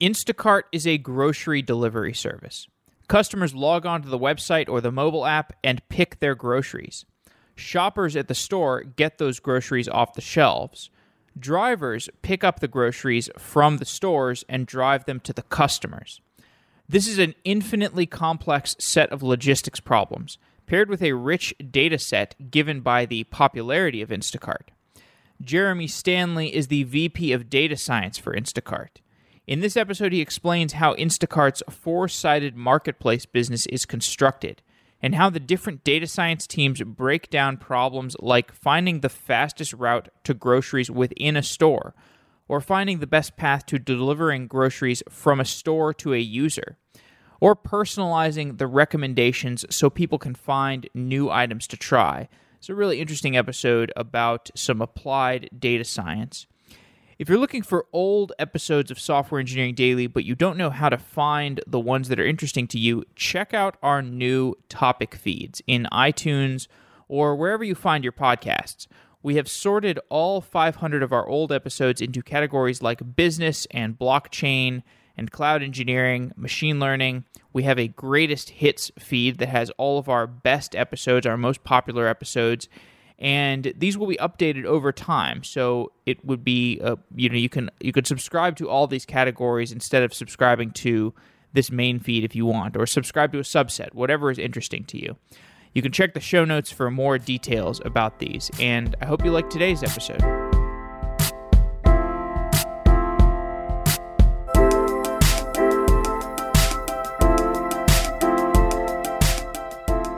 Instacart is a grocery delivery service. Customers log onto the website or the mobile app and pick their groceries. Shoppers at the store get those groceries off the shelves. Drivers pick up the groceries from the stores and drive them to the customers. This is an infinitely complex set of logistics problems, paired with a rich data set given by the popularity of Instacart. Jeremy Stanley is the VP of Data Science for Instacart. In this episode, he explains how Instacart's four sided marketplace business is constructed and how the different data science teams break down problems like finding the fastest route to groceries within a store or finding the best path to delivering groceries from a store to a user or personalizing the recommendations so people can find new items to try. It's a really interesting episode about some applied data science. If you're looking for old episodes of Software Engineering Daily, but you don't know how to find the ones that are interesting to you, check out our new topic feeds in iTunes or wherever you find your podcasts. We have sorted all 500 of our old episodes into categories like business and blockchain and cloud engineering, machine learning. We have a greatest hits feed that has all of our best episodes, our most popular episodes, and these will be updated over time. So it would be, uh, you know, you can you could subscribe to all these categories instead of subscribing to this main feed if you want, or subscribe to a subset, whatever is interesting to you. You can check the show notes for more details about these, and I hope you like today's episode.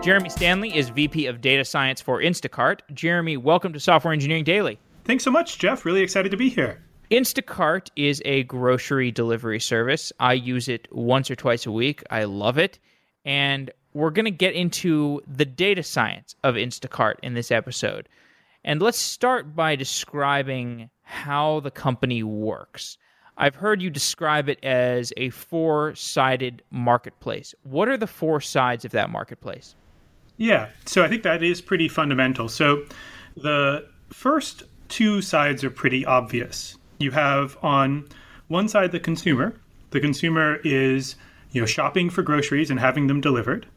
Jeremy Stanley is VP of Data Science for Instacart. Jeremy, welcome to Software Engineering Daily. Thanks so much, Jeff. Really excited to be here. Instacart is a grocery delivery service. I use it once or twice a week. I love it. And we're going to get into the data science of Instacart in this episode. And let's start by describing how the company works. I've heard you describe it as a four sided marketplace. What are the four sides of that marketplace? Yeah, so I think that is pretty fundamental. So the first two sides are pretty obvious. You have on one side the consumer. The consumer is, you know, shopping for groceries and having them delivered.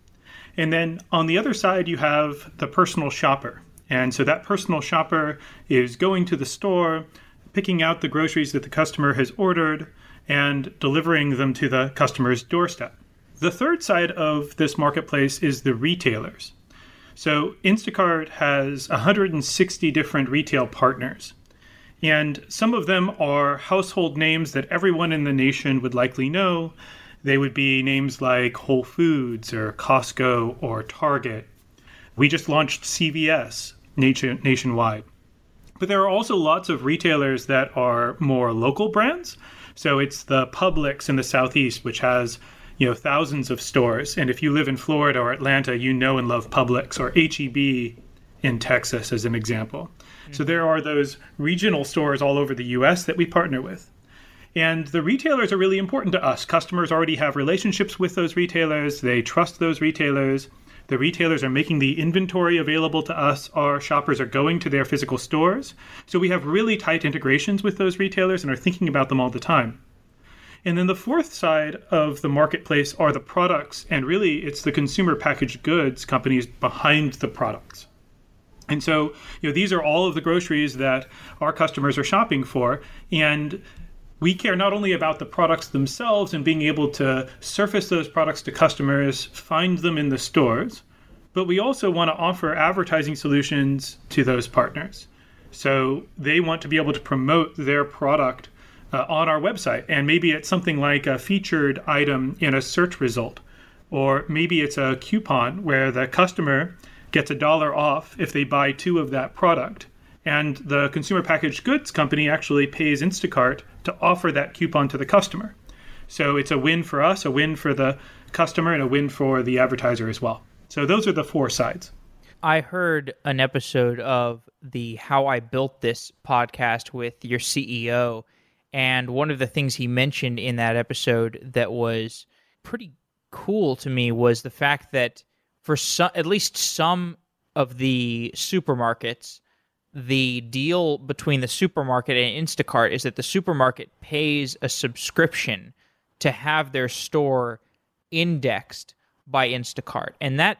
And then on the other side you have the personal shopper. And so that personal shopper is going to the store, picking out the groceries that the customer has ordered and delivering them to the customer's doorstep. The third side of this marketplace is the retailers. So Instacart has 160 different retail partners. And some of them are household names that everyone in the nation would likely know. They would be names like Whole Foods or Costco or Target. We just launched CVS nation- nationwide. But there are also lots of retailers that are more local brands. So it's the Publix in the Southeast, which has you know thousands of stores. And if you live in Florida or Atlanta, you know and love Publix or HEB in Texas, as an example. Mm-hmm. So there are those regional stores all over the U.S. that we partner with. And the retailers are really important to us. Customers already have relationships with those retailers. They trust those retailers. The retailers are making the inventory available to us. Our shoppers are going to their physical stores. So we have really tight integrations with those retailers and are thinking about them all the time. And then the fourth side of the marketplace are the products, and really it's the consumer packaged goods companies behind the products. And so, you know, these are all of the groceries that our customers are shopping for. And we care not only about the products themselves and being able to surface those products to customers, find them in the stores, but we also want to offer advertising solutions to those partners. So they want to be able to promote their product uh, on our website. And maybe it's something like a featured item in a search result, or maybe it's a coupon where the customer gets a dollar off if they buy two of that product. And the consumer packaged goods company actually pays Instacart to offer that coupon to the customer. So it's a win for us, a win for the customer, and a win for the advertiser as well. So those are the four sides. I heard an episode of the How I Built This podcast with your CEO, and one of the things he mentioned in that episode that was pretty cool to me was the fact that for some, at least some of the supermarkets, the deal between the supermarket and Instacart is that the supermarket pays a subscription to have their store indexed by Instacart. And that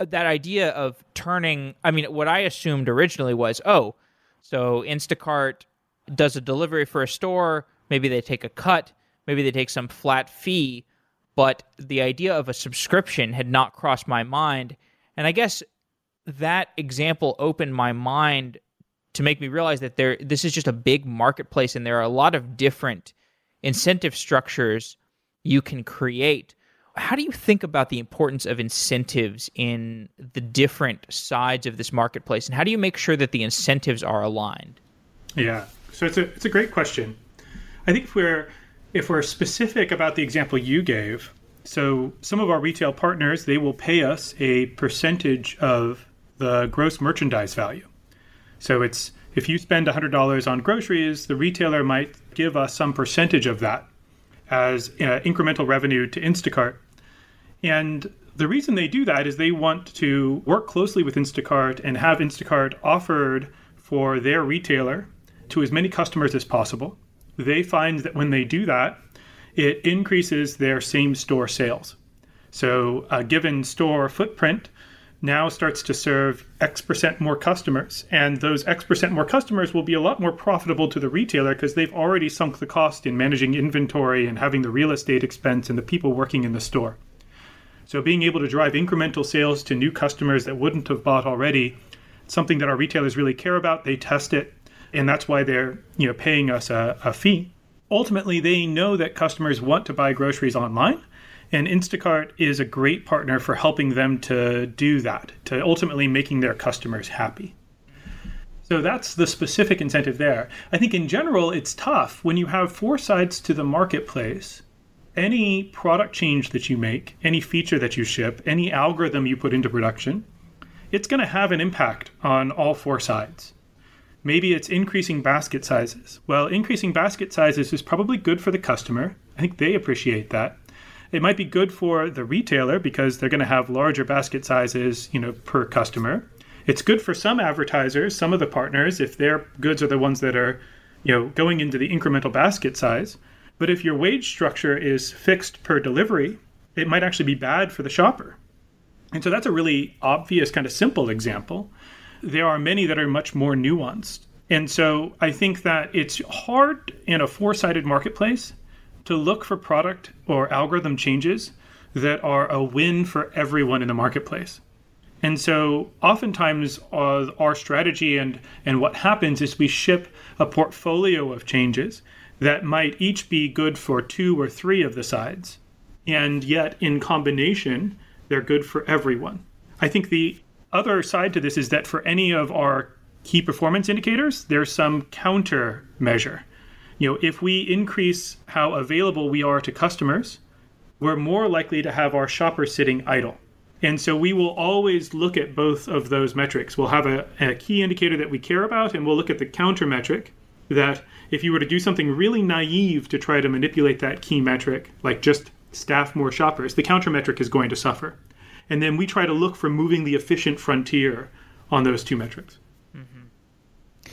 that idea of turning I mean what I assumed originally was, oh, so Instacart does a delivery for a store, maybe they take a cut, maybe they take some flat fee, but the idea of a subscription had not crossed my mind. And I guess that example opened my mind to make me realize that there this is just a big marketplace and there are a lot of different incentive structures you can create. How do you think about the importance of incentives in the different sides of this marketplace and how do you make sure that the incentives are aligned? Yeah. So it's a it's a great question. I think if we're if we're specific about the example you gave, so some of our retail partners, they will pay us a percentage of the gross merchandise value. So it's if you spend $100 on groceries, the retailer might give us some percentage of that as uh, incremental revenue to Instacart. And the reason they do that is they want to work closely with Instacart and have Instacart offered for their retailer to as many customers as possible. They find that when they do that, it increases their same store sales. So, a given store footprint now starts to serve X percent more customers. And those X percent more customers will be a lot more profitable to the retailer because they've already sunk the cost in managing inventory and having the real estate expense and the people working in the store. So being able to drive incremental sales to new customers that wouldn't have bought already, something that our retailers really care about. They test it, and that's why they're you know paying us a, a fee. Ultimately, they know that customers want to buy groceries online and Instacart is a great partner for helping them to do that, to ultimately making their customers happy. So that's the specific incentive there. I think in general, it's tough when you have four sides to the marketplace. Any product change that you make, any feature that you ship, any algorithm you put into production, it's going to have an impact on all four sides. Maybe it's increasing basket sizes. Well, increasing basket sizes is probably good for the customer. I think they appreciate that. It might be good for the retailer because they're going to have larger basket sizes, you know, per customer. It's good for some advertisers, some of the partners, if their goods are the ones that are, you know, going into the incremental basket size. But if your wage structure is fixed per delivery, it might actually be bad for the shopper. And so that's a really obvious, kind of simple example. There are many that are much more nuanced. And so I think that it's hard in a four sided marketplace to look for product or algorithm changes that are a win for everyone in the marketplace. And so oftentimes uh, our strategy and, and what happens is we ship a portfolio of changes that might each be good for two or three of the sides. And yet in combination, they're good for everyone. I think the other side to this is that for any of our key performance indicators, there's some counter measure you know, if we increase how available we are to customers, we're more likely to have our shoppers sitting idle. And so we will always look at both of those metrics. We'll have a, a, key indicator that we care about, and we'll look at the counter metric that if you were to do something really naive to try to manipulate that key metric, like just staff more shoppers, the counter metric is going to suffer. And then we try to look for moving the efficient frontier on those two metrics. Mm-hmm.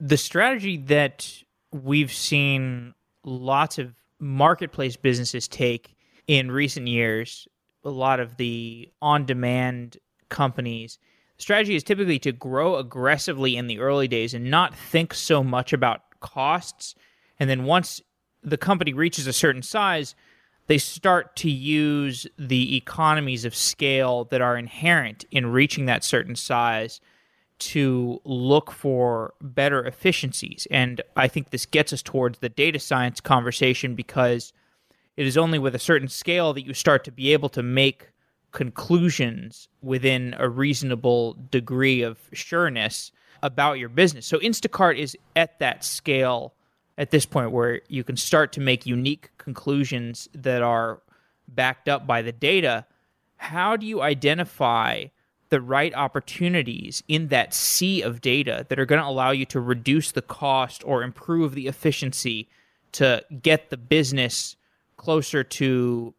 The strategy that we've seen lots of marketplace businesses take in recent years. A lot of the on demand companies. The strategy is typically to grow aggressively in the early days and not think so much about costs. And then once the company reaches a certain size, they start to use the economies of scale that are inherent in reaching that certain size to look for better efficiencies. And I think this gets us towards the data science conversation because it is only with a certain scale that you start to be able to make conclusions within a reasonable degree of sureness about your business. So Instacart is at that scale at this point where you can start to make unique conclusions that are backed up by the data. How do you identify the right opportunities in that sea of data that are going to allow you to reduce the cost or improve the efficiency to get the business closer to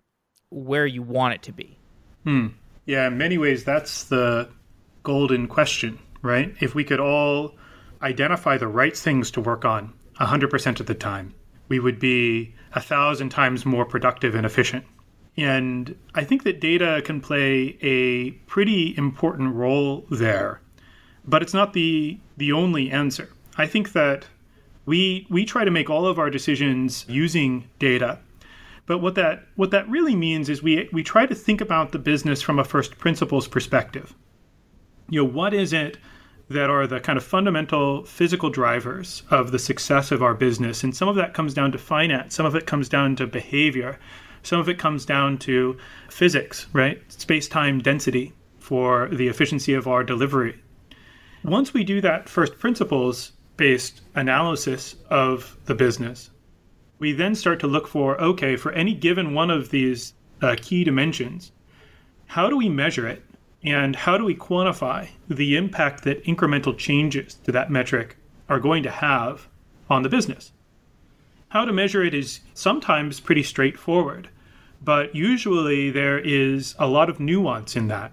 where you want it to be. Hmm. Yeah, in many ways, that's the golden question, right? If we could all identify the right things to work on 100% of the time, we would be a thousand times more productive and efficient. And I think that data can play a pretty important role there, but it's not the the only answer. I think that we we try to make all of our decisions using data. But what that what that really means is we we try to think about the business from a first principles perspective. You know, what is it that are the kind of fundamental physical drivers of the success of our business. And some of that comes down to finance, some of it comes down to behavior, some of it comes down to physics, right? Space time density for the efficiency of our delivery. Once we do that first principles based analysis of the business, we then start to look for okay, for any given one of these uh, key dimensions, how do we measure it? And how do we quantify the impact that incremental changes to that metric are going to have on the business? How to measure it is sometimes pretty straightforward, but usually there is a lot of nuance in that.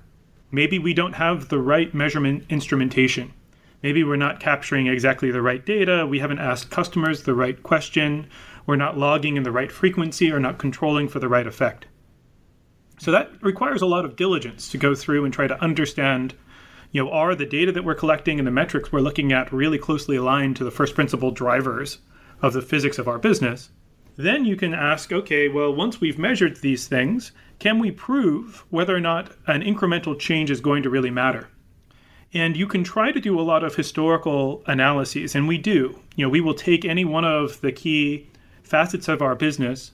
Maybe we don't have the right measurement instrumentation. Maybe we're not capturing exactly the right data. We haven't asked customers the right question. We're not logging in the right frequency or not controlling for the right effect. So that requires a lot of diligence to go through and try to understand, you know, are the data that we're collecting and the metrics we're looking at really closely aligned to the first principle drivers of the physics of our business? Then you can ask, okay, well, once we've measured these things, can we prove whether or not an incremental change is going to really matter? And you can try to do a lot of historical analyses, and we do. You know, we will take any one of the key facets of our business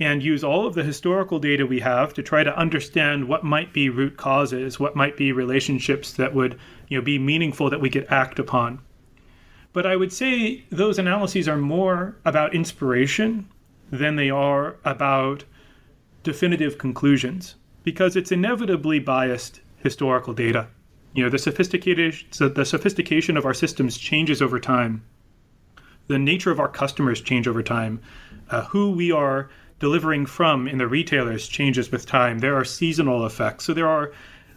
and use all of the historical data we have to try to understand what might be root causes, what might be relationships that would you know, be meaningful that we could act upon. But I would say those analyses are more about inspiration than they are about definitive conclusions because it's inevitably biased historical data. You know, the sophisticated so the sophistication of our systems changes over time. The nature of our customers change over time. Uh, who we are delivering from in the retailers changes with time. There are seasonal effects. So there are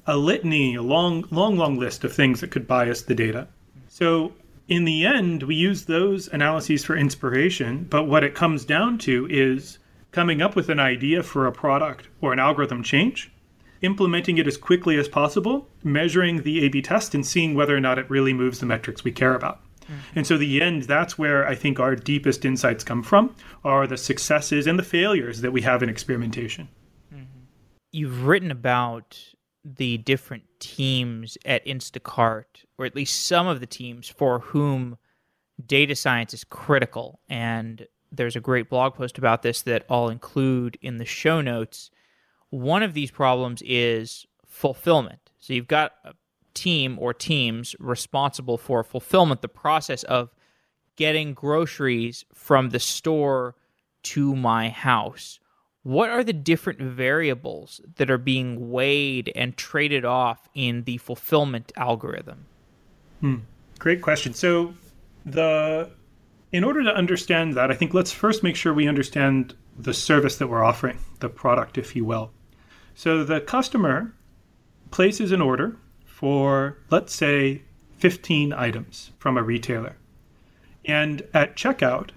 a litany, a long, long, long list of things that could bias the data. So in the end, we use those analyses for inspiration, but what it comes down to is coming up with an idea for a product or an algorithm change, implementing it as quickly as possible, measuring the A B test, and seeing whether or not it really moves the metrics we care about. Mm-hmm. And so the end, that's where I think our deepest insights come from, are the successes and the failures that we have in experimentation. Mm-hmm. You've written about the different teams at Instacart, or at least some of the teams for whom data science is critical. And there's a great blog post about this that I'll include in the show notes. One of these problems is fulfillment. So you've got a team or teams responsible for fulfillment, the process of getting groceries from the store to my house. What are the different variables that are being weighed and traded off in the fulfillment algorithm? Hmm. Great question. So, the in order to understand that, I think let's first make sure we understand the service that we're offering, the product, if you will. So, the customer places an order for, let's say, 15 items from a retailer. And at checkout,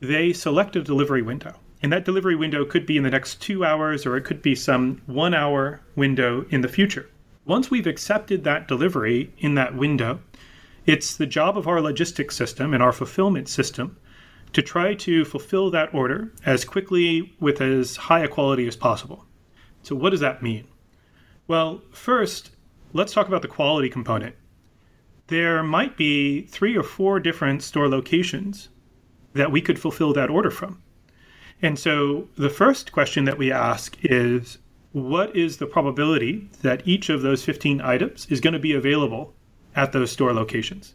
they select a delivery window. And that delivery window could be in the next two hours or it could be some one hour window in the future. Once we've accepted that delivery in that window, it's the job of our logistics system and our fulfillment system to try to fulfill that order as quickly with as high a quality as possible. So, what does that mean? Well, first, let's talk about the quality component. There might be three or four different store locations that we could fulfill that order from. And so the first question that we ask is what is the probability that each of those 15 items is going to be available at those store locations?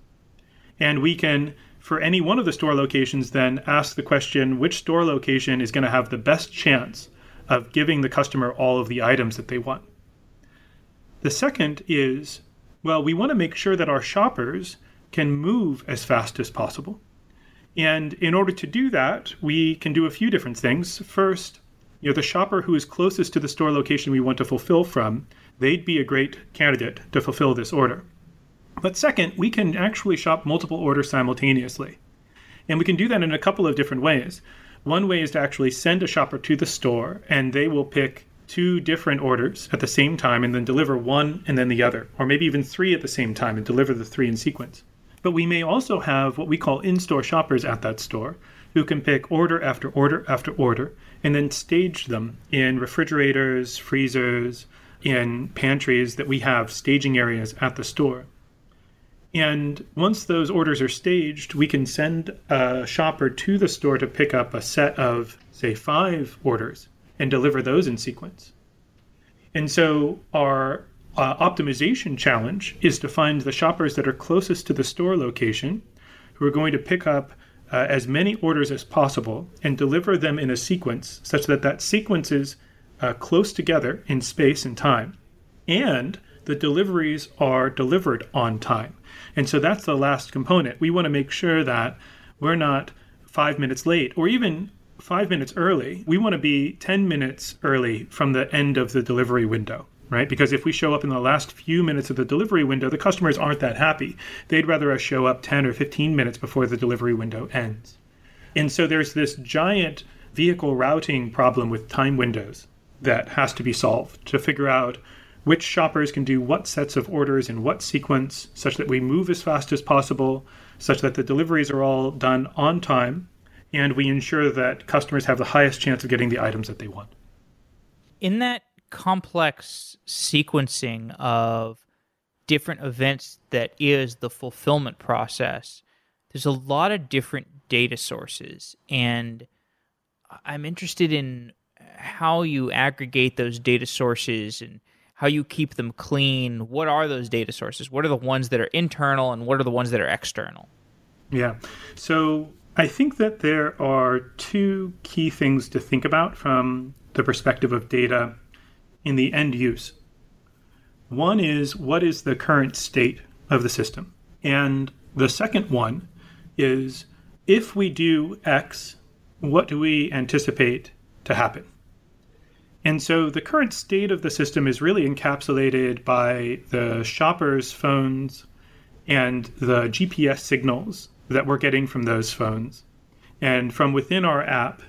And we can, for any one of the store locations, then ask the question which store location is going to have the best chance of giving the customer all of the items that they want. The second is well, we want to make sure that our shoppers can move as fast as possible. And in order to do that, we can do a few different things. First, you know, the shopper who is closest to the store location we want to fulfill from, they'd be a great candidate to fulfill this order. But second, we can actually shop multiple orders simultaneously. And we can do that in a couple of different ways. One way is to actually send a shopper to the store and they will pick two different orders at the same time and then deliver one and then the other, or maybe even three at the same time and deliver the three in sequence. But we may also have what we call in store shoppers at that store who can pick order after order after order and then stage them in refrigerators, freezers, in pantries that we have staging areas at the store. And once those orders are staged, we can send a shopper to the store to pick up a set of, say, five orders and deliver those in sequence. And so our uh, optimization challenge is to find the shoppers that are closest to the store location who are going to pick up uh, as many orders as possible and deliver them in a sequence such that that sequence is uh, close together in space and time. And the deliveries are delivered on time. And so that's the last component. We want to make sure that we're not five minutes late or even five minutes early. We want to be 10 minutes early from the end of the delivery window, right? Because if we show up in the last few minutes of the delivery window, the customers aren't that happy. They'd rather us show up 10 or 15 minutes before the delivery window ends. And so there's this giant vehicle routing problem with time windows that has to be solved to figure out which shoppers can do what sets of orders in what sequence, such that we move as fast as possible, such that the deliveries are all done on time, and we ensure that customers have the highest chance of getting the items that they want. In that complex sequencing of different events that is the fulfillment process, there's a lot of different data sources. And I'm interested in how you aggregate those data sources and how you keep them clean. What are those data sources? What are the ones that are internal and what are the ones that are external? Yeah. So I think that there are two key things to think about from the perspective of data in the end use. One is what is the current state of the system? And the second one is if we do X, what do we anticipate to happen? And so the current state of the system is really encapsulated by the shopper's phones and the GPS signals that we're getting from those phones. And from within our app,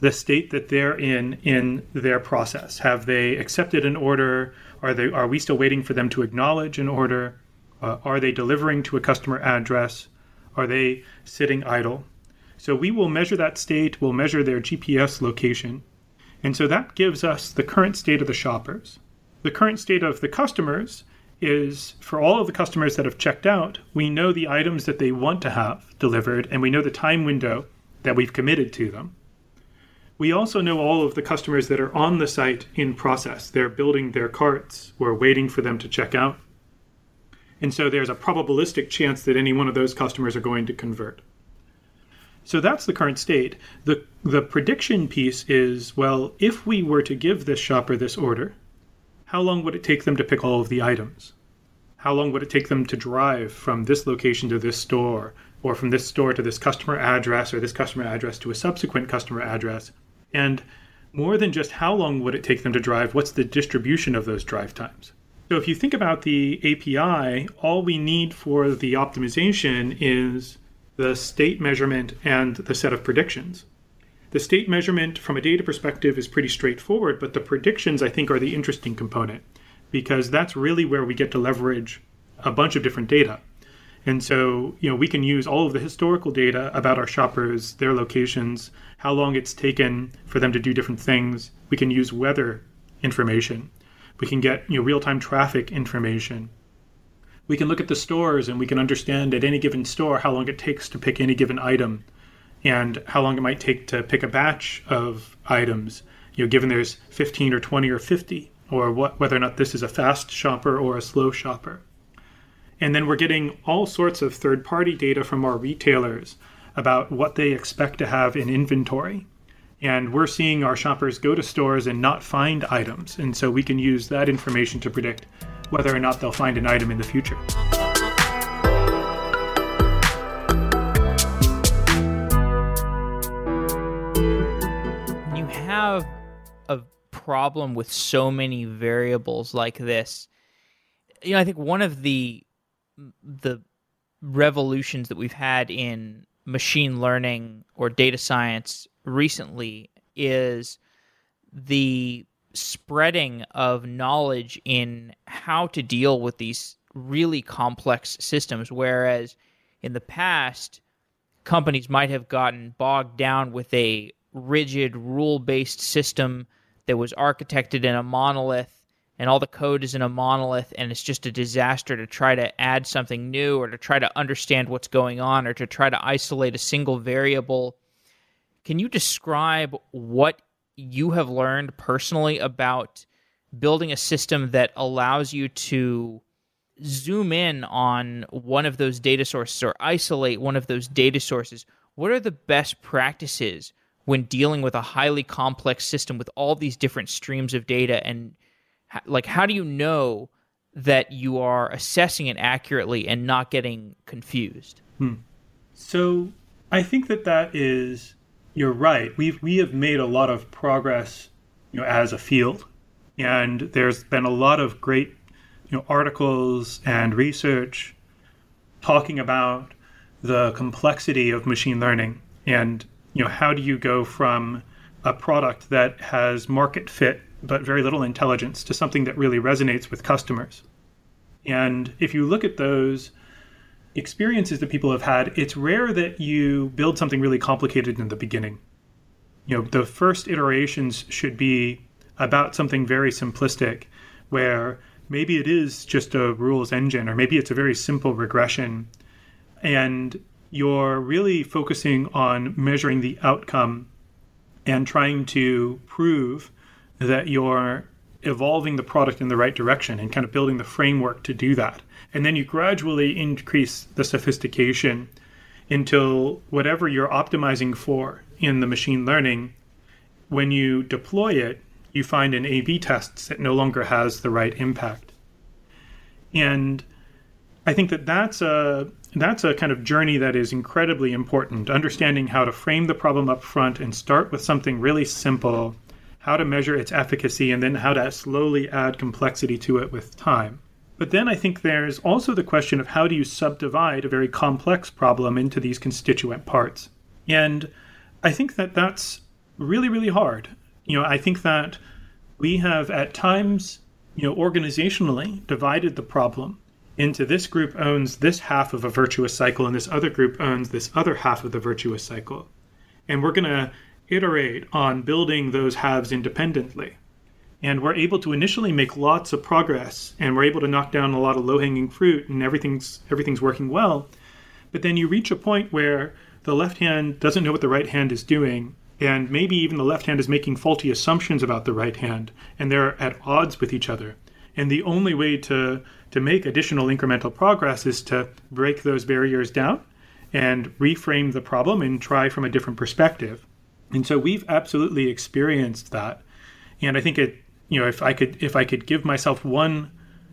the state that they're in in their process. Have they accepted an order? Are they are we still waiting for them to acknowledge an order? Uh, are they delivering to a customer address? Are they sitting idle? So we will measure that state, we'll measure their GPS location, and so that gives us the current state of the shoppers. The current state of the customers is for all of the customers that have checked out, we know the items that they want to have delivered and we know the time window that we've committed to them. We also know all of the customers that are on the site in process. They're building their carts, we're waiting for them to check out. And so there's a probabilistic chance that any one of those customers are going to convert. So that's the current state. The, the prediction piece is well, if we were to give this shopper this order, how long would it take them to pick all of the items? How long would it take them to drive from this location to this store, or from this store to this customer address, or this customer address to a subsequent customer address? And more than just how long would it take them to drive, what's the distribution of those drive times? So if you think about the API, all we need for the optimization is the state measurement and the set of predictions. The state measurement from a data perspective is pretty straightforward, but the predictions I think are the interesting component because that's really where we get to leverage a bunch of different data. And so, you know, we can use all of the historical data about our shoppers, their locations, how long it's taken for them to do different things. We can use weather information. We can get, you know, real-time traffic information we can look at the stores and we can understand at any given store how long it takes to pick any given item and how long it might take to pick a batch of items. You know given there's 15 or 20 or 50 or what, whether or not this is a fast shopper or a slow shopper. And then we're getting all sorts of third party data from our retailers about what they expect to have in inventory. And we're seeing our shoppers go to stores and not find items. And so we can use that information to predict whether or not they'll find an item in the future. A problem with so many variables like this, you know, I think one of the the revolutions that we've had in machine learning or data science recently is the spreading of knowledge in how to deal with these really complex systems. Whereas in the past, companies might have gotten bogged down with a rigid rule based system that was architected in a monolith and all the code is in a monolith and it's just a disaster to try to add something new or to try to understand what's going on or to try to isolate a single variable. Can you describe what you have learned personally about building a system that allows you to zoom in on one of those data sources or isolate one of those data sources? What are the best practices when dealing with a highly complex system with all these different streams of data and like how do you know that you are assessing it accurately and not getting confused hmm. so i think that that is you're right we've we have made a lot of progress you know as a field and there's been a lot of great you know articles and research talking about the complexity of machine learning and you know how do you go from a product that has market fit but very little intelligence to something that really resonates with customers. And if you look at those experiences that people have had, it's rare that you build something really complicated in the beginning. You know, the first iterations should be about something very simplistic where maybe it is just a rules engine or maybe it's a very simple regression and you're really focusing on measuring the outcome and trying to prove that you're evolving the product in the right direction and kind of building the framework to do that. And then you gradually increase the sophistication until whatever you're optimizing for in the machine learning, when you deploy it, you find in A B tests it no longer has the right impact. And I think that that's a that's a kind of journey that is incredibly important. Understanding how to frame the problem up front and start with something really simple how to measure its efficacy, and then how to slowly add complexity to it with time. But then I think there's also the question of how do you subdivide a very complex problem into these constituent parts. And I think that that's really, really hard. You know, I think that we have at times, you know, organizationally divided the problem into this group owns this half of a virtuous cycle and this other group owns this other half of the virtuous cycle. And we're going to iterate on building those halves independently. And we're able to initially make lots of progress and we're able to knock down a lot of low-hanging fruit and everything's everything's working well. But then you reach a point where the left hand doesn't know what the right hand is doing and maybe even the left hand is making faulty assumptions about the right hand and they're at odds with each other. And the only way to to make additional incremental progress is to break those barriers down and reframe the problem and try from a different perspective. And so we've absolutely experienced that. And I think it, you know, if I could if I could give myself one,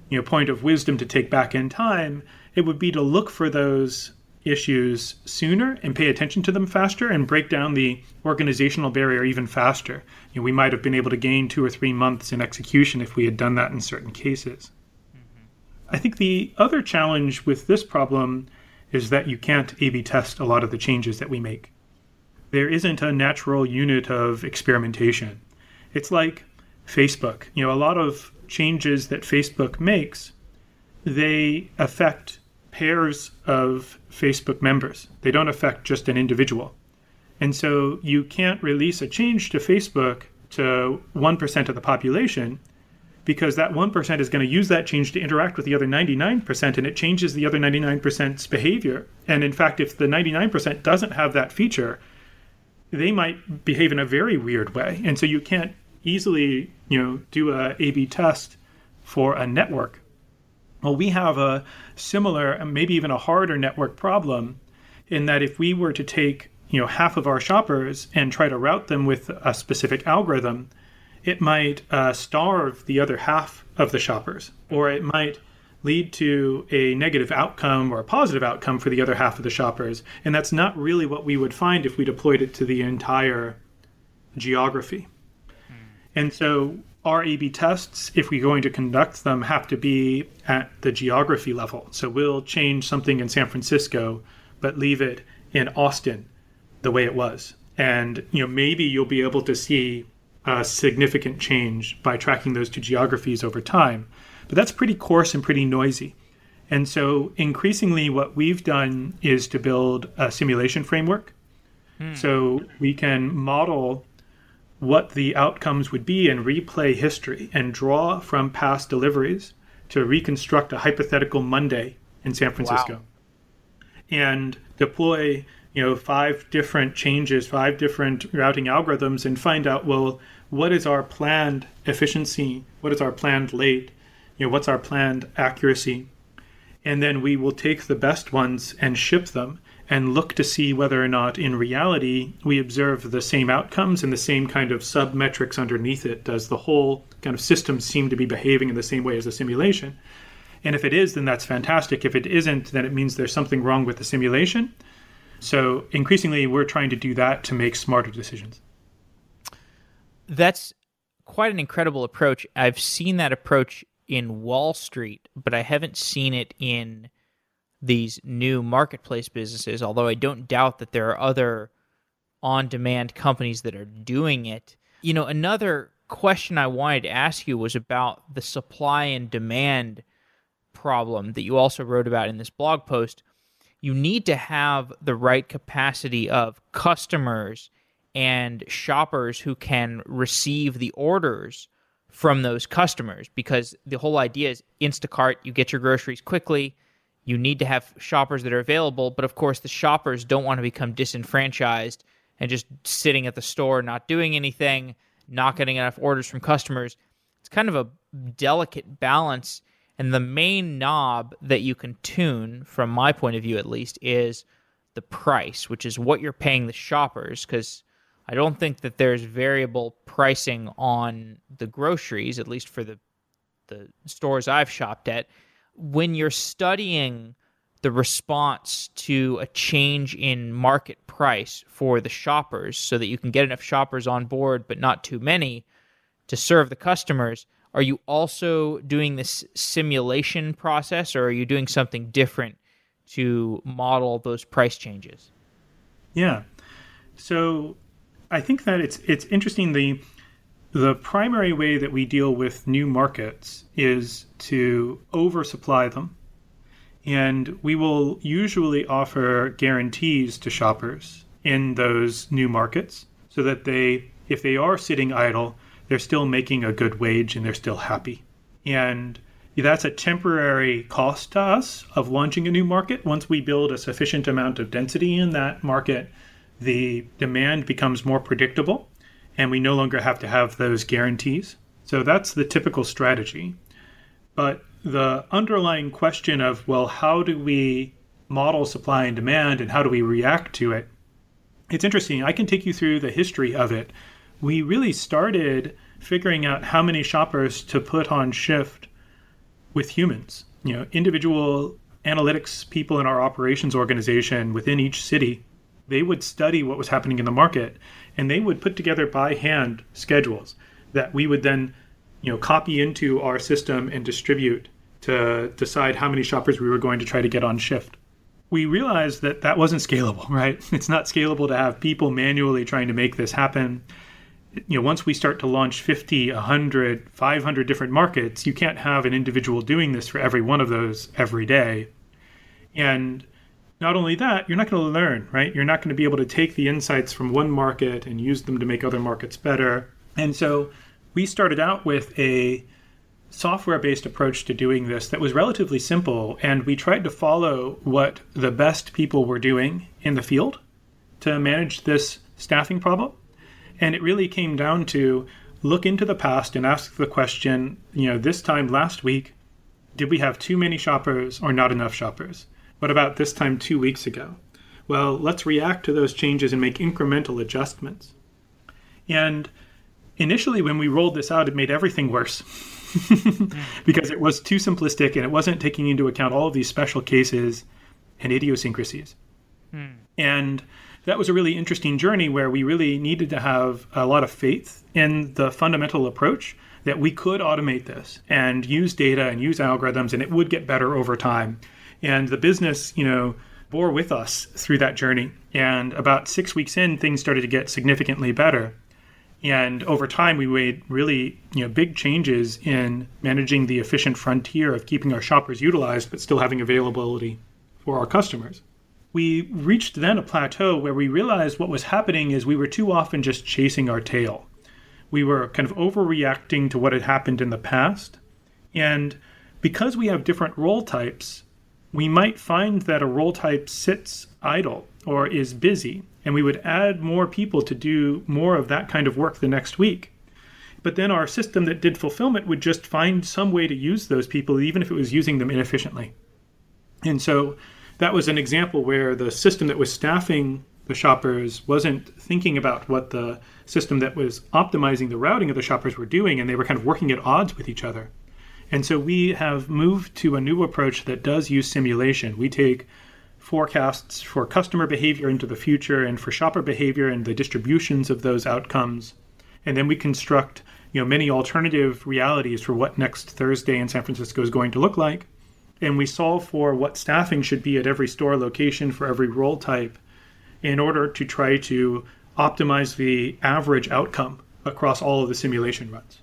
you know, point of wisdom to take back in time, it would be to look for those issues sooner and pay attention to them faster and break down the organizational barrier even faster. You know, we might have been able to gain two or three months in execution if we had done that in certain cases. Mm-hmm. I think the other challenge with this problem is that you can't A B test a lot of the changes that we make there isn't a natural unit of experimentation. It's like Facebook. You know, a lot of changes that Facebook makes, they affect pairs of Facebook members. They don't affect just an individual. And so you can't release a change to Facebook to 1% of the population because that 1% is going to use that change to interact with the other 99% and it changes the other 99%'s behavior. And in fact, if the 99% doesn't have that feature, they might behave in a very weird way. And so you can't easily, you know, do a A/B test for a network. Well, we have a similar, and maybe even a harder network problem in that if we were to take, you know, half of our shoppers and try to route them with a specific algorithm, it might uh, starve the other half of the shoppers, or it might lead to a negative outcome or a positive outcome for the other half of the shoppers. And that's not really what we would find if we deployed it to the entire geography. Hmm. And so our A B tests, if we're going to conduct them, have to be at the geography level. So we'll change something in San Francisco, but leave it in Austin the way it was. And you know maybe you'll be able to see a significant change by tracking those two geographies over time. But that's pretty coarse and pretty noisy. And so increasingly what we've done is to build a simulation framework. Hmm. So we can model what the outcomes would be and replay history and draw from past deliveries to reconstruct a hypothetical Monday in San Francisco. Wow. And deploy, you know, five different changes, five different routing algorithms and find out, well, what is our planned efficiency? What is our planned late? You know, what's our planned accuracy? And then we will take the best ones and ship them and look to see whether or not in reality we observe the same outcomes and the same kind of sub metrics underneath it. Does the whole kind of system seem to be behaving in the same way as the simulation? And if it is, then that's fantastic. If it isn't, then it means there's something wrong with the simulation. So increasingly, we're trying to do that to make smarter decisions. That's quite an incredible approach. I've seen that approach in Wall Street, but I haven't seen it in these new marketplace businesses, although I don't doubt that there are other on demand companies that are doing it. You know, another question I wanted to ask you was about the supply and demand problem that you also wrote about in this blog post. You need to have the right capacity of customers and shoppers who can receive the orders from those customers because the whole idea is Instacart, you get your groceries quickly you need to have shoppers that are available, but of course, the shoppers don't want to become disenfranchised and just sitting at the store, not doing anything, not getting enough orders from customers. It's kind of a delicate balance. And the main knob that you can tune, from my point of view at least, is the price, which is what you're paying the shoppers. Because I don't think that there's variable pricing on the groceries, at least for the the stores I've shopped at when you're studying the response to a change in market price for the shoppers so that you can get enough shoppers on board but not too many to serve the customers are you also doing this simulation process or are you doing something different to model those price changes? Yeah. So i think that it's it's interesting the the primary way that we deal with new markets is to oversupply them. And we will usually offer guarantees to shoppers in those new markets so that they, if they are sitting idle, they're still making a good wage and they're still happy. And that's a temporary cost to us of launching a new market. Once we build a sufficient amount of density in that market, the demand becomes more predictable and we no longer have to have those guarantees. So that's the typical strategy. But the underlying question of, well, how do we model supply and demand and how do we react to it? It's interesting. I can take you through the history of it. We really started figuring out how many shoppers to put on shift with humans. You know, individual analytics people in our operations organization within each city, they would study what was happening in the market and they would put together by hand schedules that we would then you know copy into our system and distribute to decide how many shoppers we were going to try to get on shift. We realized that that wasn't scalable right? It's not scalable to have people manually trying to make this happen. You know once we start to launch 50 100 500 different markets you can't have an individual doing this for every one of those every day. And not only that, you're not going to learn, right? You're not going to be able to take the insights from one market and use them to make other markets better. And so we started out with a software based approach to doing this that was relatively simple. And we tried to follow what the best people were doing in the field to manage this staffing problem. And it really came down to look into the past and ask the question, you know, this time last week, did we have too many shoppers or not enough shoppers? What about this time two weeks ago? Well, let's react to those changes and make incremental adjustments. And initially, when we rolled this out, it made everything worse because it was too simplistic and it wasn't taking into account all of these special cases and idiosyncrasies. Hmm. And that was a really interesting journey where we really needed to have a lot of faith in the fundamental approach that we could automate this and use data and use algorithms and it would get better over time and the business, you know, bore with us through that journey. And about six weeks in, things started to get significantly better. And over time, we made really you know, big changes in managing the efficient frontier of keeping our shoppers utilized, but still having availability for our customers. We reached then a plateau where we realized what was happening is we were too often just chasing our tail. We were kind of overreacting to what had happened in the past. And because we have different role types, we might find that a role type sits idle or is busy, and we would add more people to do more of that kind of work the next week. But then our system that did fulfillment would just find some way to use those people, even if it was using them inefficiently. And so that was an example where the system that was staffing the shoppers wasn't thinking about what the system that was optimizing the routing of the shoppers were doing, and they were kind of working at odds with each other. And so we have moved to a new approach that does use simulation. We take forecasts for customer behavior into the future and for shopper behavior and the distributions of those outcomes. And then we construct you know many alternative realities for what next Thursday in San Francisco is going to look like. And we solve for what staffing should be at every store location for every role type in order to try to optimize the average outcome across all of the simulation runs.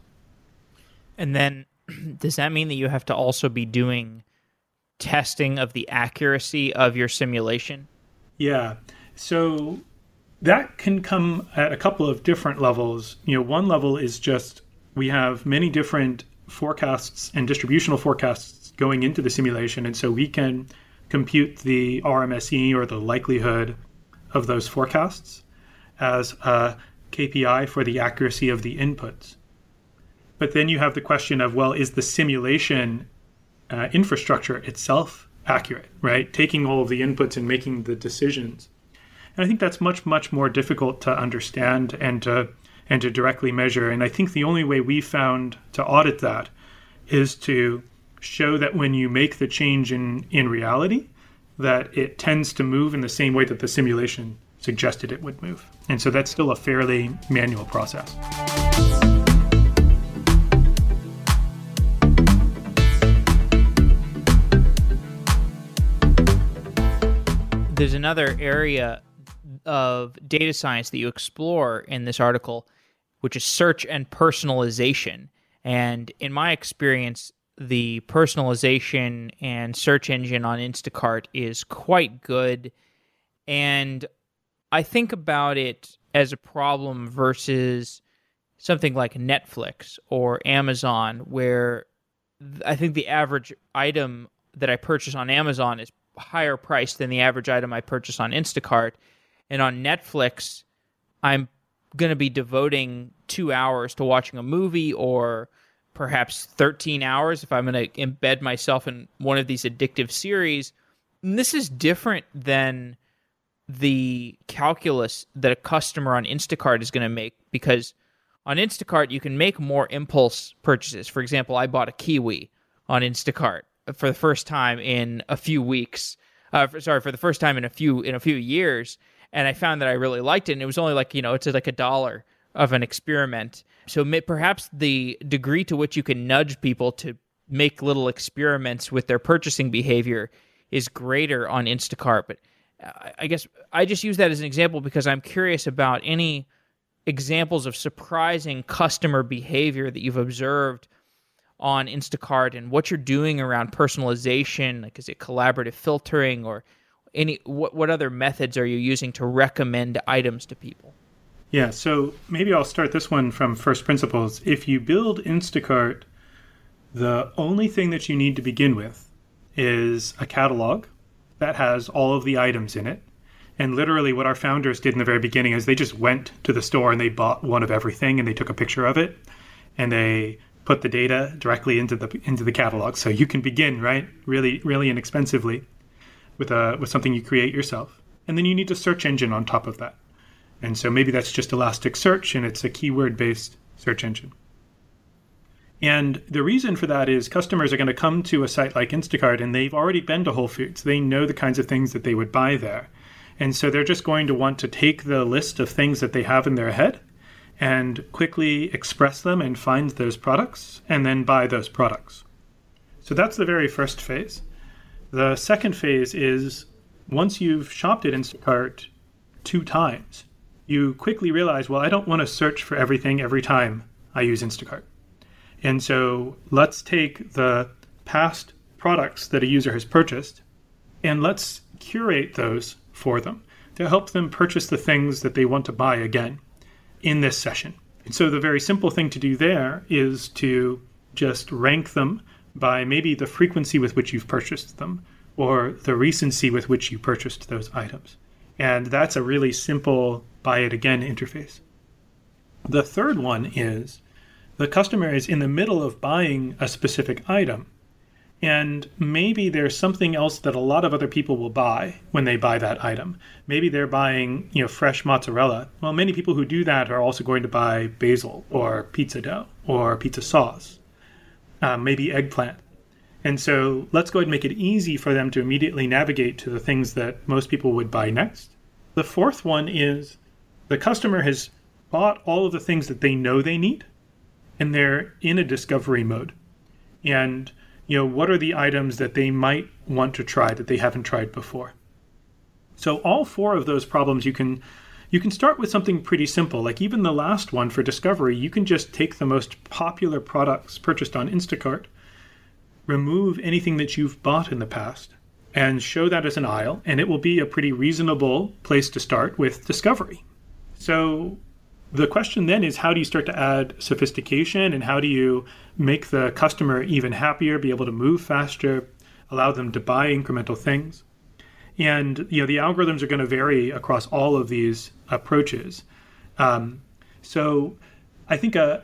And then does that mean that you have to also be doing testing of the accuracy of your simulation? Yeah. So that can come at a couple of different levels. You know, one level is just we have many different forecasts and distributional forecasts going into the simulation. And so we can compute the RMSE or the likelihood of those forecasts as a KPI for the accuracy of the inputs. But then you have the question of, well, is the simulation uh, infrastructure itself accurate, right? Taking all of the inputs and making the decisions. And I think that's much, much more difficult to understand and to, and to directly measure. And I think the only way we found to audit that is to show that when you make the change in, in reality, that it tends to move in the same way that the simulation suggested it would move. And so that's still a fairly manual process. There's another area of data science that you explore in this article, which is search and personalization. And in my experience, the personalization and search engine on Instacart is quite good. And I think about it as a problem versus something like Netflix or Amazon, where I think the average item that I purchase on Amazon is higher price than the average item I purchase on Instacart. And on Netflix, I'm going to be devoting two hours to watching a movie or perhaps 13 hours if I'm going to embed myself in one of these addictive series. And this is different than the calculus that a customer on Instacart is going to make because on Instacart you can make more impulse purchases. For example, I bought a kiwi on Instacart for the first time in a few weeks. Uh, for, sorry, for the first time in a few in a few years, and I found that I really liked it. And it was only like you know, it's like a dollar of an experiment. So perhaps the degree to which you can nudge people to make little experiments with their purchasing behavior is greater on Instacart. But I guess I just use that as an example because I'm curious about any examples of surprising customer behavior that you've observed on Instacart and what you're doing around personalization. Like, is it collaborative filtering or any? What what other methods are you using to recommend items to people? Yeah, so maybe I'll start this one from first principles. If you build Instacart, the only thing that you need to begin with is a catalog that has all of the items in it. And literally, what our founders did in the very beginning is they just went to the store and they bought one of everything and they took a picture of it and they put the data directly into the into the catalog. So you can begin right, really, really inexpensively, with a with something you create yourself, and then you need a search engine on top of that. And so maybe that's just Elasticsearch, and it's a keyword based search engine. And the reason for that is customers are going to come to a site like Instacart and they've already been to Whole Foods. They know the kinds of things that they would buy there. And so they're just going to want to take the list of things that they have in their head and quickly express them and find those products and then buy those products. So that's the very first phase. The second phase is once you've shopped at Instacart two times, you quickly realize, well, I don't want to search for everything every time I use Instacart. And so let's take the past products that a user has purchased and let's curate those for them to help them purchase the things that they want to buy again in this session. And so the very simple thing to do there is to just rank them by maybe the frequency with which you've purchased them or the recency with which you purchased those items. And that's a really simple buy it again interface. The third one is the customer is in the middle of buying a specific item and maybe there's something else that a lot of other people will buy when they buy that item. Maybe they're buying, you know, fresh mozzarella. Well, many people who do that are also going to buy basil or pizza dough or pizza sauce, um, maybe eggplant. And so let's go ahead and make it easy for them to immediately navigate to the things that most people would buy next. The fourth one is the customer has bought all of the things that they know they need, and they're in a discovery mode. And you know, what are the items that they might want to try that they haven't tried before? So all four of those problems you can you can start with something pretty simple. Like even the last one for discovery, you can just take the most popular products purchased on Instacart, remove anything that you've bought in the past, and show that as an aisle, and it will be a pretty reasonable place to start with discovery. So the question then is how do you start to add sophistication and how do you make the customer even happier, be able to move faster, allow them to buy incremental things? And you know the algorithms are going to vary across all of these approaches. Um, so I think uh,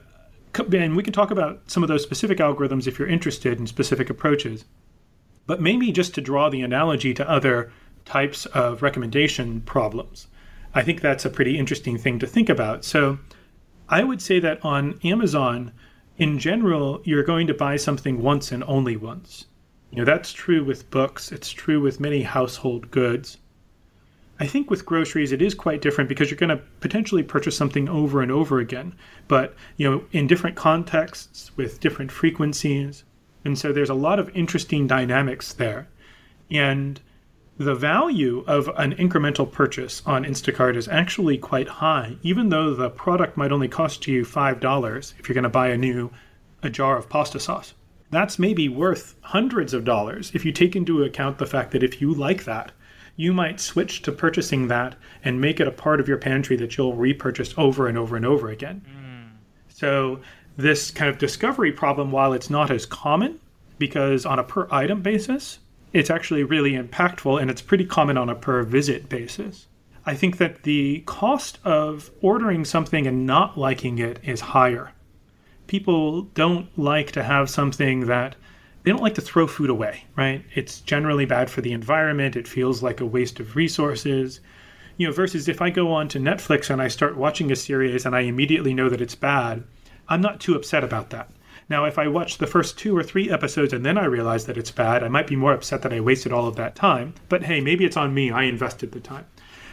and we can talk about some of those specific algorithms if you're interested in specific approaches. But maybe just to draw the analogy to other types of recommendation problems. I think that's a pretty interesting thing to think about. So I would say that on Amazon, in general, you're going to buy something once and only once. You know, that's true with books, it's true with many household goods. I think with groceries it is quite different because you're going to potentially purchase something over and over again, but you know, in different contexts with different frequencies. And so there's a lot of interesting dynamics there. And the value of an incremental purchase on Instacart is actually quite high, even though the product might only cost you $5 if you're going to buy a new a jar of pasta sauce. That's maybe worth hundreds of dollars if you take into account the fact that if you like that, you might switch to purchasing that and make it a part of your pantry that you'll repurchase over and over and over again. Mm. So, this kind of discovery problem, while it's not as common, because on a per item basis, it's actually really impactful and it's pretty common on a per visit basis. I think that the cost of ordering something and not liking it is higher. People don't like to have something that they don't like to throw food away, right? It's generally bad for the environment. It feels like a waste of resources. You know, versus if I go on to Netflix and I start watching a series and I immediately know that it's bad, I'm not too upset about that. Now, if I watch the first two or three episodes and then I realize that it's bad, I might be more upset that I wasted all of that time. But hey, maybe it's on me. I invested the time.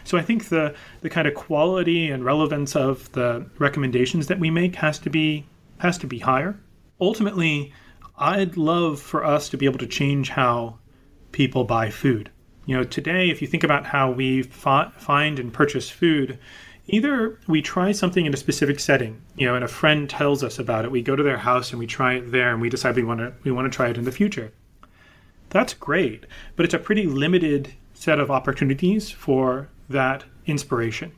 So I think the the kind of quality and relevance of the recommendations that we make has to be has to be higher. Ultimately, I'd love for us to be able to change how people buy food. You know, today, if you think about how we fi- find and purchase food, either we try something in a specific setting, you know, and a friend tells us about it. We go to their house and we try it there, and we decide we want to we want to try it in the future. That's great, but it's a pretty limited set of opportunities for that inspiration.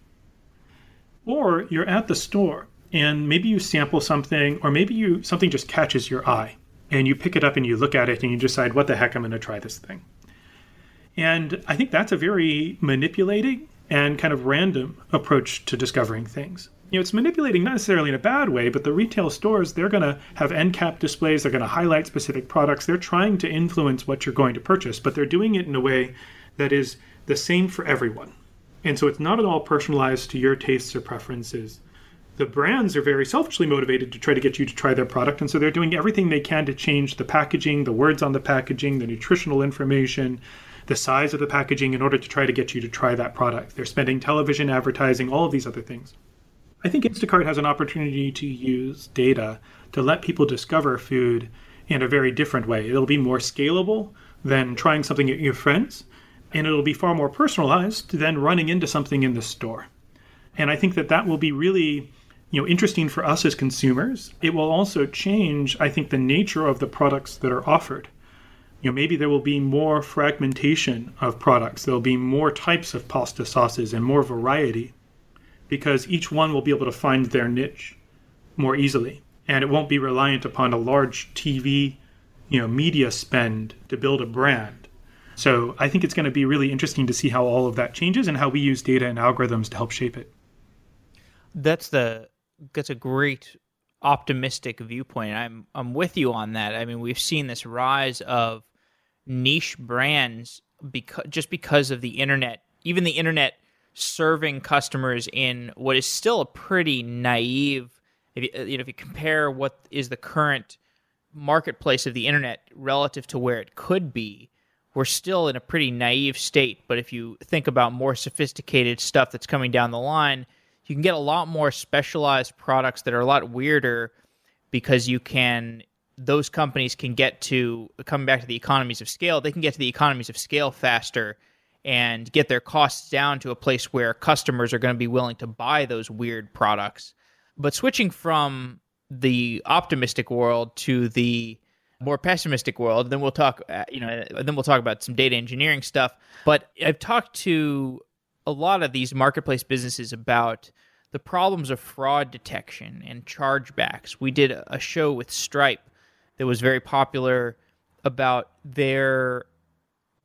Or you're at the store and maybe you sample something, or maybe you something just catches your eye, and you pick it up and you look at it and you decide, what the heck, I'm going to try this thing. And I think that's a very manipulating and kind of random approach to discovering things. You know, it's manipulating not necessarily in a bad way, but the retail stores, they're going to have end cap displays, they're going to highlight specific products, they're trying to influence what you're going to purchase, but they're doing it in a way that is the same for everyone. And so it's not at all personalized to your tastes or preferences. The brands are very selfishly motivated to try to get you to try their product, and so they're doing everything they can to change the packaging, the words on the packaging, the nutritional information, the size of the packaging in order to try to get you to try that product. They're spending television advertising, all of these other things. I think Instacart has an opportunity to use data to let people discover food in a very different way. It'll be more scalable than trying something at your friends, and it'll be far more personalized than running into something in the store. And I think that that will be really you know interesting for us as consumers. It will also change, I think, the nature of the products that are offered. You know, maybe there will be more fragmentation of products. There'll be more types of pasta sauces and more variety because each one will be able to find their niche more easily. And it won't be reliant upon a large TV, you know, media spend to build a brand. So I think it's going to be really interesting to see how all of that changes and how we use data and algorithms to help shape it. That's the that's a great optimistic viewpoint. I'm I'm with you on that. I mean, we've seen this rise of niche brands because just because of the internet, even the internet serving customers in what is still a pretty naive if you, uh, you know if you compare what is the current marketplace of the internet relative to where it could be we're still in a pretty naive state. But if you think about more sophisticated stuff that's coming down the line you can get a lot more specialized products that are a lot weirder because you can those companies can get to coming back to the economies of scale they can get to the economies of scale faster and get their costs down to a place where customers are going to be willing to buy those weird products but switching from the optimistic world to the more pessimistic world then we'll talk uh, you know then we'll talk about some data engineering stuff but i've talked to a lot of these marketplace businesses about the problems of fraud detection and chargebacks. We did a show with Stripe that was very popular about their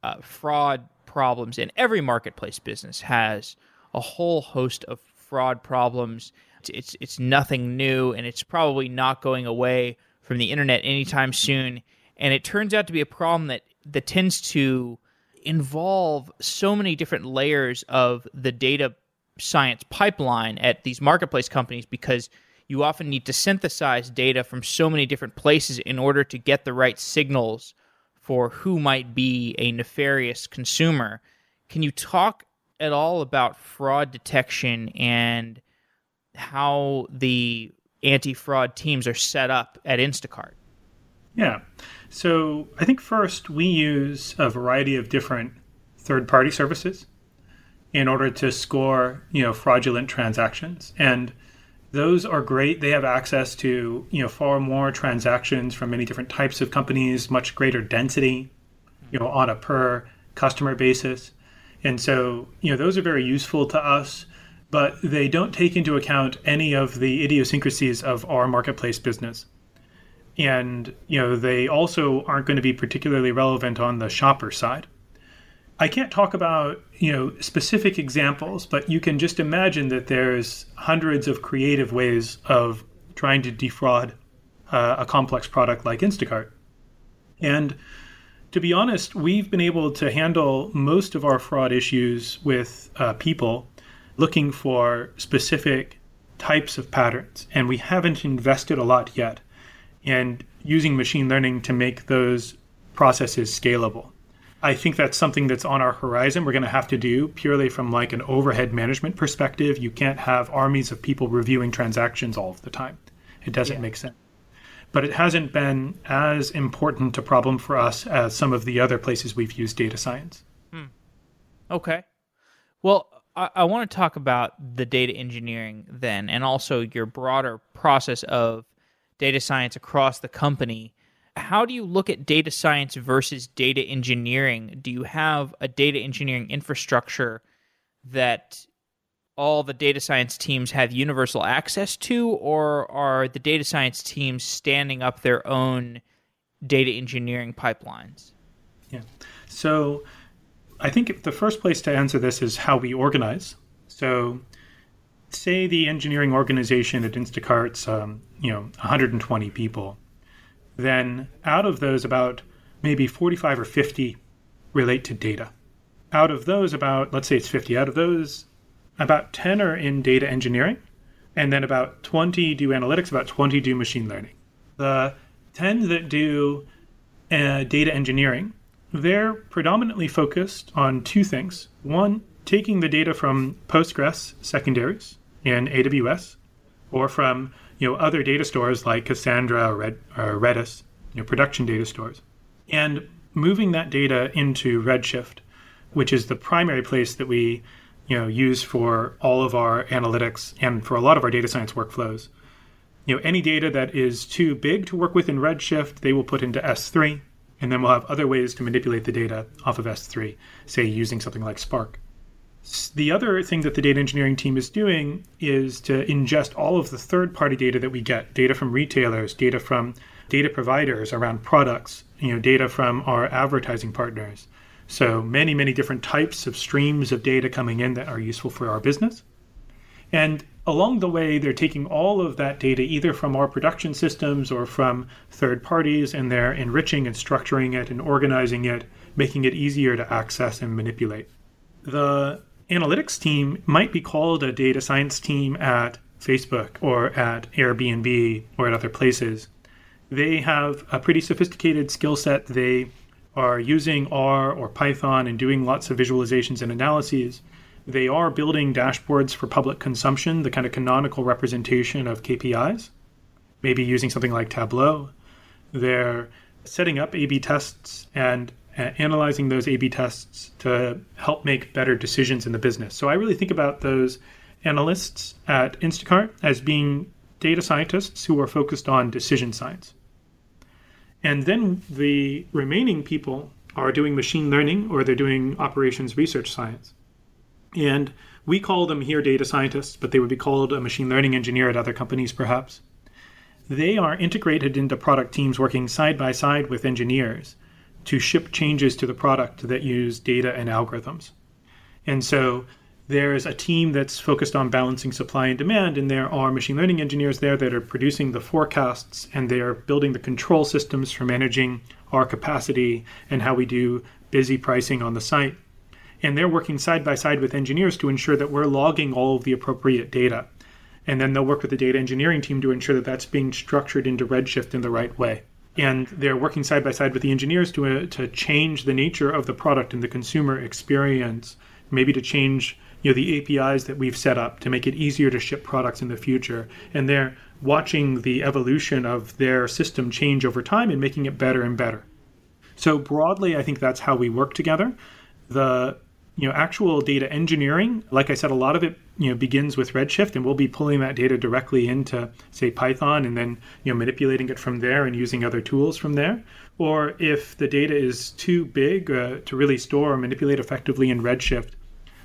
uh, fraud problems, and every marketplace business has a whole host of fraud problems. It's, it's it's nothing new, and it's probably not going away from the internet anytime soon. And it turns out to be a problem that that tends to involve so many different layers of the data science pipeline at these marketplace companies because you often need to synthesize data from so many different places in order to get the right signals for who might be a nefarious consumer. Can you talk at all about fraud detection and how the anti fraud teams are set up at Instacart? Yeah. So I think first we use a variety of different third party services in order to score, you know, fraudulent transactions. And those are great. They have access to, you know, far more transactions from many different types of companies, much greater density, you know, on a per customer basis. And so, you know, those are very useful to us, but they don't take into account any of the idiosyncrasies of our marketplace business and you know they also aren't going to be particularly relevant on the shopper side. I can't talk about you know specific examples, but you can just imagine that there's hundreds of creative ways of trying to defraud uh, a complex product like Instacart. And to be honest, we've been able to handle most of our fraud issues with uh, people looking for specific types of patterns, and we haven't invested a lot yet and using machine learning to make those processes scalable. I think that's something that's on our horizon. We're going to have to do purely from like an overhead management perspective. You can't have armies of people reviewing transactions all of the time. It doesn't yeah. make sense. But it hasn't been as important a problem for us as some of the other places we've used data science. Hmm. Okay. Well, I, I want to talk about the data engineering then, and also your broader process of data science across the company. How do you look at data science versus data engineering? Do you have a data engineering infrastructure that all the data science teams have universal access to, or are the data science teams standing up their own data engineering pipelines? Yeah. So I think the first place to answer this is how we organize. So say the engineering organization at Instacart's, um, you know, 120 people, then out of those, about maybe 45 or 50 relate to data. Out of those, about, let's say it's 50, out of those, about 10 are in data engineering, and then about 20 do analytics, about 20 do machine learning. The 10 that do uh, data engineering, they're predominantly focused on two things. One, taking the data from Postgres secondaries in AWS or from you know other data stores like Cassandra or, Red, or Redis, you know, production data stores, and moving that data into Redshift which is the primary place that we you know use for all of our analytics and for a lot of our data science workflows. You know, any data that is too big to work with in Redshift, they will put into S3, and then we'll have other ways to manipulate the data off of S3, say using something like Spark. The other thing that the data engineering team is doing is to ingest all of the third party data that we get data from retailers, data from data providers around products, you know, data from our advertising partners. So many, many different types of streams of data coming in that are useful for our business. And along the way, they're taking all of that data either from our production systems or from third parties, and they're enriching and structuring it and organizing it, making it easier to access and manipulate. The analytics team might be called a data science team at Facebook or at Airbnb or at other places. They have a pretty sophisticated skill set. They are using R or Python and doing lots of visualizations and analyses. They are building dashboards for public consumption, the kind of canonical representation of KPIs, maybe using something like Tableau. They're setting up A B tests and analyzing those A B tests to help make better decisions in the business. So I really think about those analysts at Instacart as being data scientists who are focused on decision science. And then the remaining people are doing machine learning or they're doing operations research science. And we call them here data scientists, but they would be called a machine learning engineer at other companies perhaps. They are integrated into product teams working side by side with engineers to ship changes to the product that use data and algorithms. And so there's a team that's focused on balancing supply and demand, and there are machine learning engineers there that are producing the forecasts and they are building the control systems for managing our capacity and how we do busy pricing on the site. And they're working side by side with engineers to ensure that we're logging all of the appropriate data. And then they'll work with the data engineering team to ensure that that's being structured into Redshift in the right way and they're working side by side with the engineers to uh, to change the nature of the product and the consumer experience, maybe to change you know the APIs that we've set up to make it easier to ship products in the future, and they're watching the evolution of their system change over time and making it better and better. So broadly, I think that's how we work together. The you know actual data engineering like i said a lot of it you know begins with redshift and we'll be pulling that data directly into say python and then you know manipulating it from there and using other tools from there. Or if the data is too big uh, to really store or manipulate effectively in redshift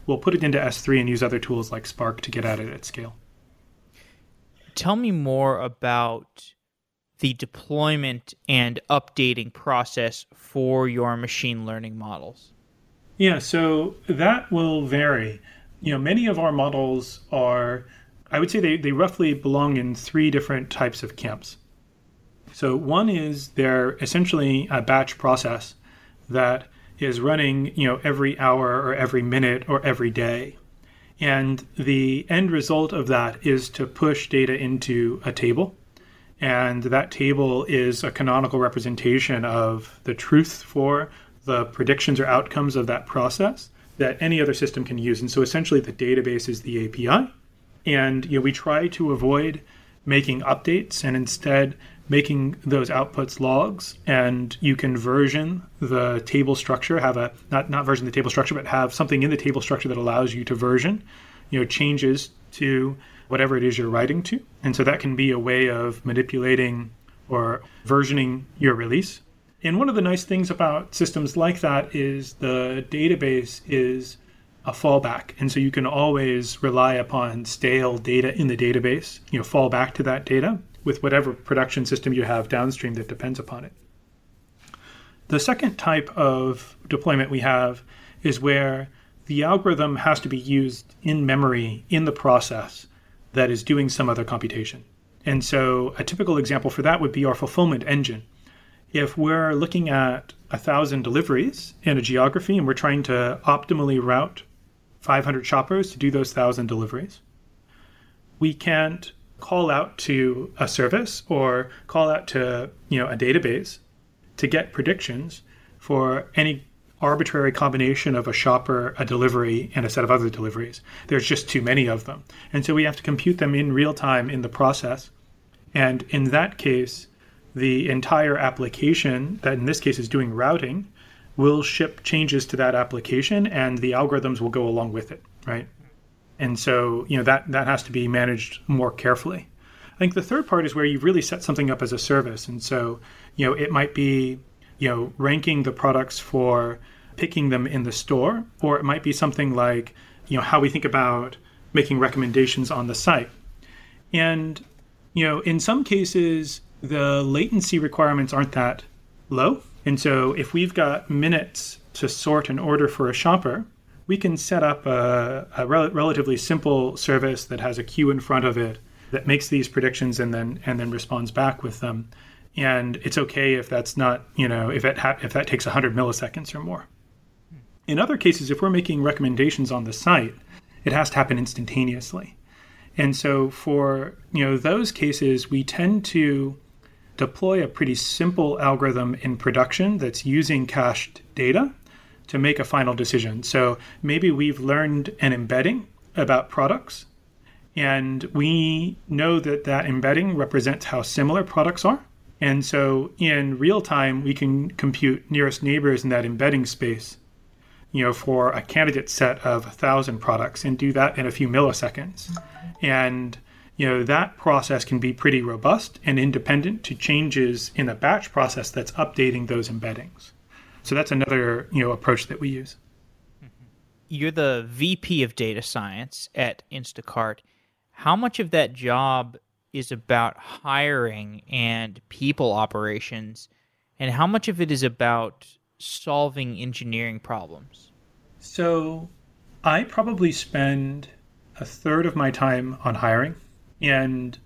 we'll put it into s3 and use other tools like spark to get at it at scale. Tell me more about the deployment and updating process for your machine learning models yeah, so that will vary. You know, many of our models are, I would say they, they roughly belong in three different types of camps. So one is they're essentially a batch process that is running, you know, every hour or every minute or every day. And the end result of that is to push data into a table. And that table is a canonical representation of the truth for the predictions or outcomes of that process that any other system can use. And so essentially the database is the API. And you know, we try to avoid making updates and instead making those outputs logs and you can version the table structure have a not not version the table structure but have something in the table structure that allows you to version you know changes to whatever it is you're writing to and so that can be a way of manipulating or versioning your release and one of the nice things about systems like that is the database is a fallback. And so you can always rely upon stale data in the database, you know, fall back to that data with whatever production system you have downstream that depends upon it. The second type of deployment we have is where the algorithm has to be used in memory in the process that is doing some other computation. And so a typical example for that would be our fulfillment engine if we're looking at a thousand deliveries in a geography and we're trying to optimally route 500 shoppers to do those thousand deliveries, we can't call out to a service or call out to you know a database to get predictions for any arbitrary combination of a shopper, a delivery, and a set of other deliveries. There's just too many of them. And so we have to compute them in real time in the process. And in that case, the entire application, that in this case is doing routing, we'll ship changes to that application and the algorithms will go along with it, right? And so, you know, that, that has to be managed more carefully. I think the third part is where you've really set something up as a service. And so, you know, it might be, you know, ranking the products for picking them in the store, or it might be something like, you know, how we think about making recommendations on the site. And, you know, in some cases, the latency requirements aren't that low. And so if we've got minutes to sort an order for a shopper, we can set up a, a rel- relatively simple service that has a queue in front of it that makes these predictions and then and then responds back with them. And it's okay if that's not, you know, if it ha- if that takes 100 milliseconds or more. In other cases, if we're making recommendations on the site, it has to happen instantaneously. And so for, you know, those cases, we tend to deploy a pretty simple algorithm in production that's using cached data to make a final decision. So maybe we've learned an embedding about products, and we know that that embedding represents how similar products are. And so in real time, we can compute nearest neighbors in that embedding space, you know, for a candidate set of a thousand products and do that in a few milliseconds. And you know that process can be pretty robust and independent to changes in a batch process that's updating those embeddings. So that's another you know approach that we use. Mm-hmm. You're the VP of data science at Instacart. How much of that job is about hiring and people operations, and how much of it is about solving engineering problems? So, I probably spend a third of my time on hiring and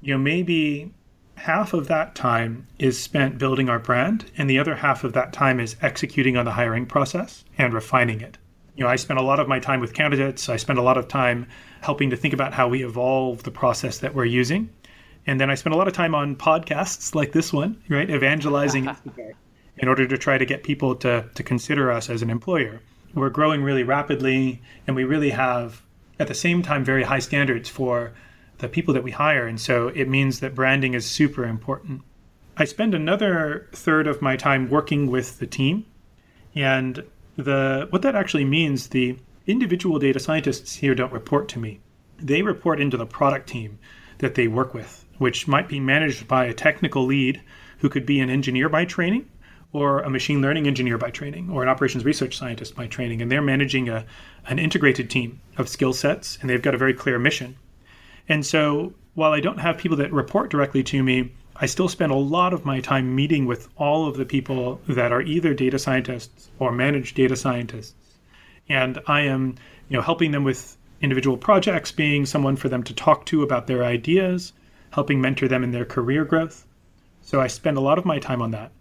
you know maybe half of that time is spent building our brand and the other half of that time is executing on the hiring process and refining it. You know i spend a lot of my time with candidates. I spend a lot of time helping to think about how we evolve the process that we're using. And then i spend a lot of time on podcasts like this one right? Evangelizing in order to try to get people to, to consider us as an employer. We're growing really rapidly and we really have at the same time very high standards for the people that we hire. And so it means that branding is super important. I spend another third of my time working with the team. And the what that actually means, the individual data scientists here don't report to me. They report into the product team that they work with, which might be managed by a technical lead who could be an engineer by training or a machine learning engineer by training or an operations research scientist by training. And they're managing a, an integrated team of skill sets and they've got a very clear mission. And so while I don't have people that report directly to me, I still spend a lot of my time meeting with all of the people that are either data scientists or managed data scientists. And I am, you know, helping them with individual projects, being someone for them to talk to about their ideas, helping mentor them in their career growth. So I spend a lot of my time on that.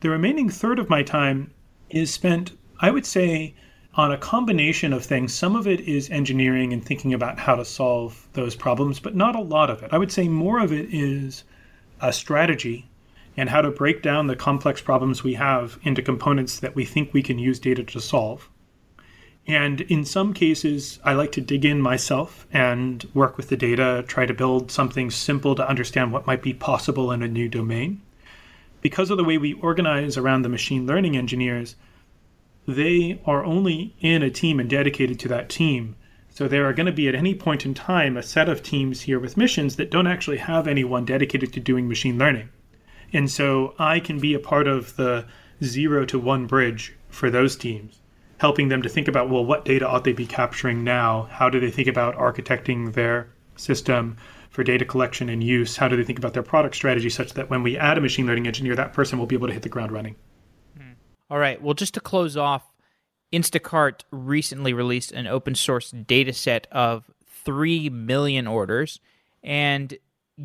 The remaining third of my time is spent, I would say, on a combination of things. Some of it is engineering and thinking about how to solve those problems, but not a lot of it. I would say more of it is a strategy and how to break down the complex problems we have into components that we think we can use data to solve. And in some cases, I like to dig in myself and work with the data, try to build something simple to understand what might be possible in a new domain. Because of the way we organize around the machine learning engineers, they are only in a team and dedicated to that team. So there are going to be at any point in time a set of teams here with missions that don't actually have anyone dedicated to doing machine learning. And so I can be a part of the zero to one bridge for those teams, helping them to think about well, what data ought they be capturing now? How do they think about architecting their system for data collection and use? How do they think about their product strategy such that when we add a machine learning engineer, that person will be able to hit the ground running? All right. Well, just to close off, Instacart recently released an open source data set of 3 million orders. And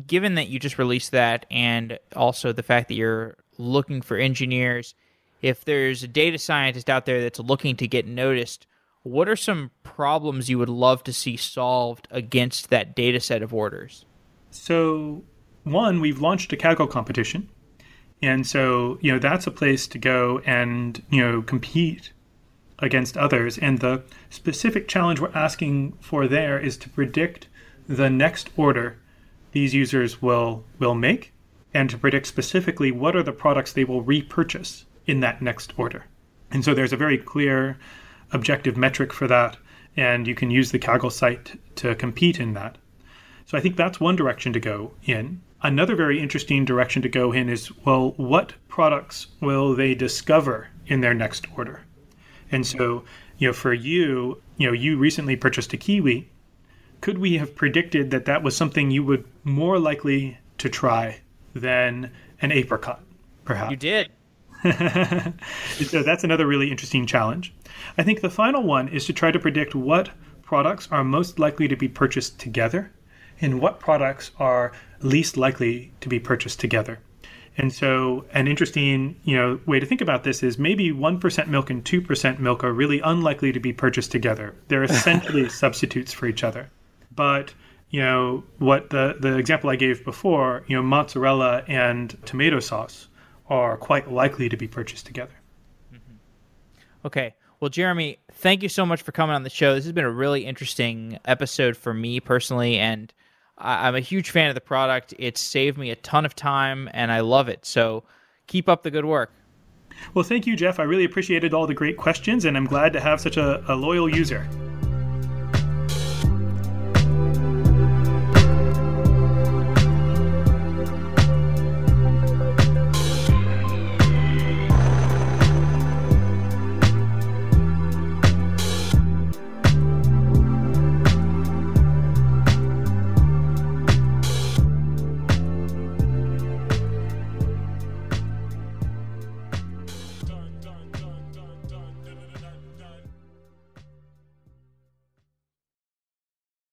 given that you just released that and also the fact that you're looking for engineers, if there's a data scientist out there that's looking to get noticed, what are some problems you would love to see solved against that data set of orders? So, one, we've launched a Kaggle competition and so, you know, that's a place to go and, you know, compete against others. And the specific challenge we're asking for there is to predict the next order these users will will make and to predict specifically what are the products they will repurchase in that next order. And so there's a very clear objective metric for that, and you can use the Kaggle site to compete in that. So I think that's one direction to go in. Another very interesting direction to go in is well, what products will they discover in their next order? And so, you know, for you, you know, you recently purchased a Kiwi. Could we have predicted that that was something you would more likely to try than an apricot, perhaps? You did. so that's another really interesting challenge. I think the final one is to try to predict what products are most likely to be purchased together and what products are least likely to be purchased together. And so, an interesting, you know, way to think about this is maybe 1% milk and 2% milk are really unlikely to be purchased together. They're essentially substitutes for each other. But, you know, what the the example I gave before, you know, mozzarella and tomato sauce are quite likely to be purchased together. Mm-hmm. Okay. Well, Jeremy, thank you so much for coming on the show. This has been a really interesting episode for me personally, and I- am a huge fan of the product. It's saved me a ton of time, and I love it. So keep up the good work. Well, thank you, Jeff. I really appreciated all the great questions, and I'm glad to have such a, a loyal user.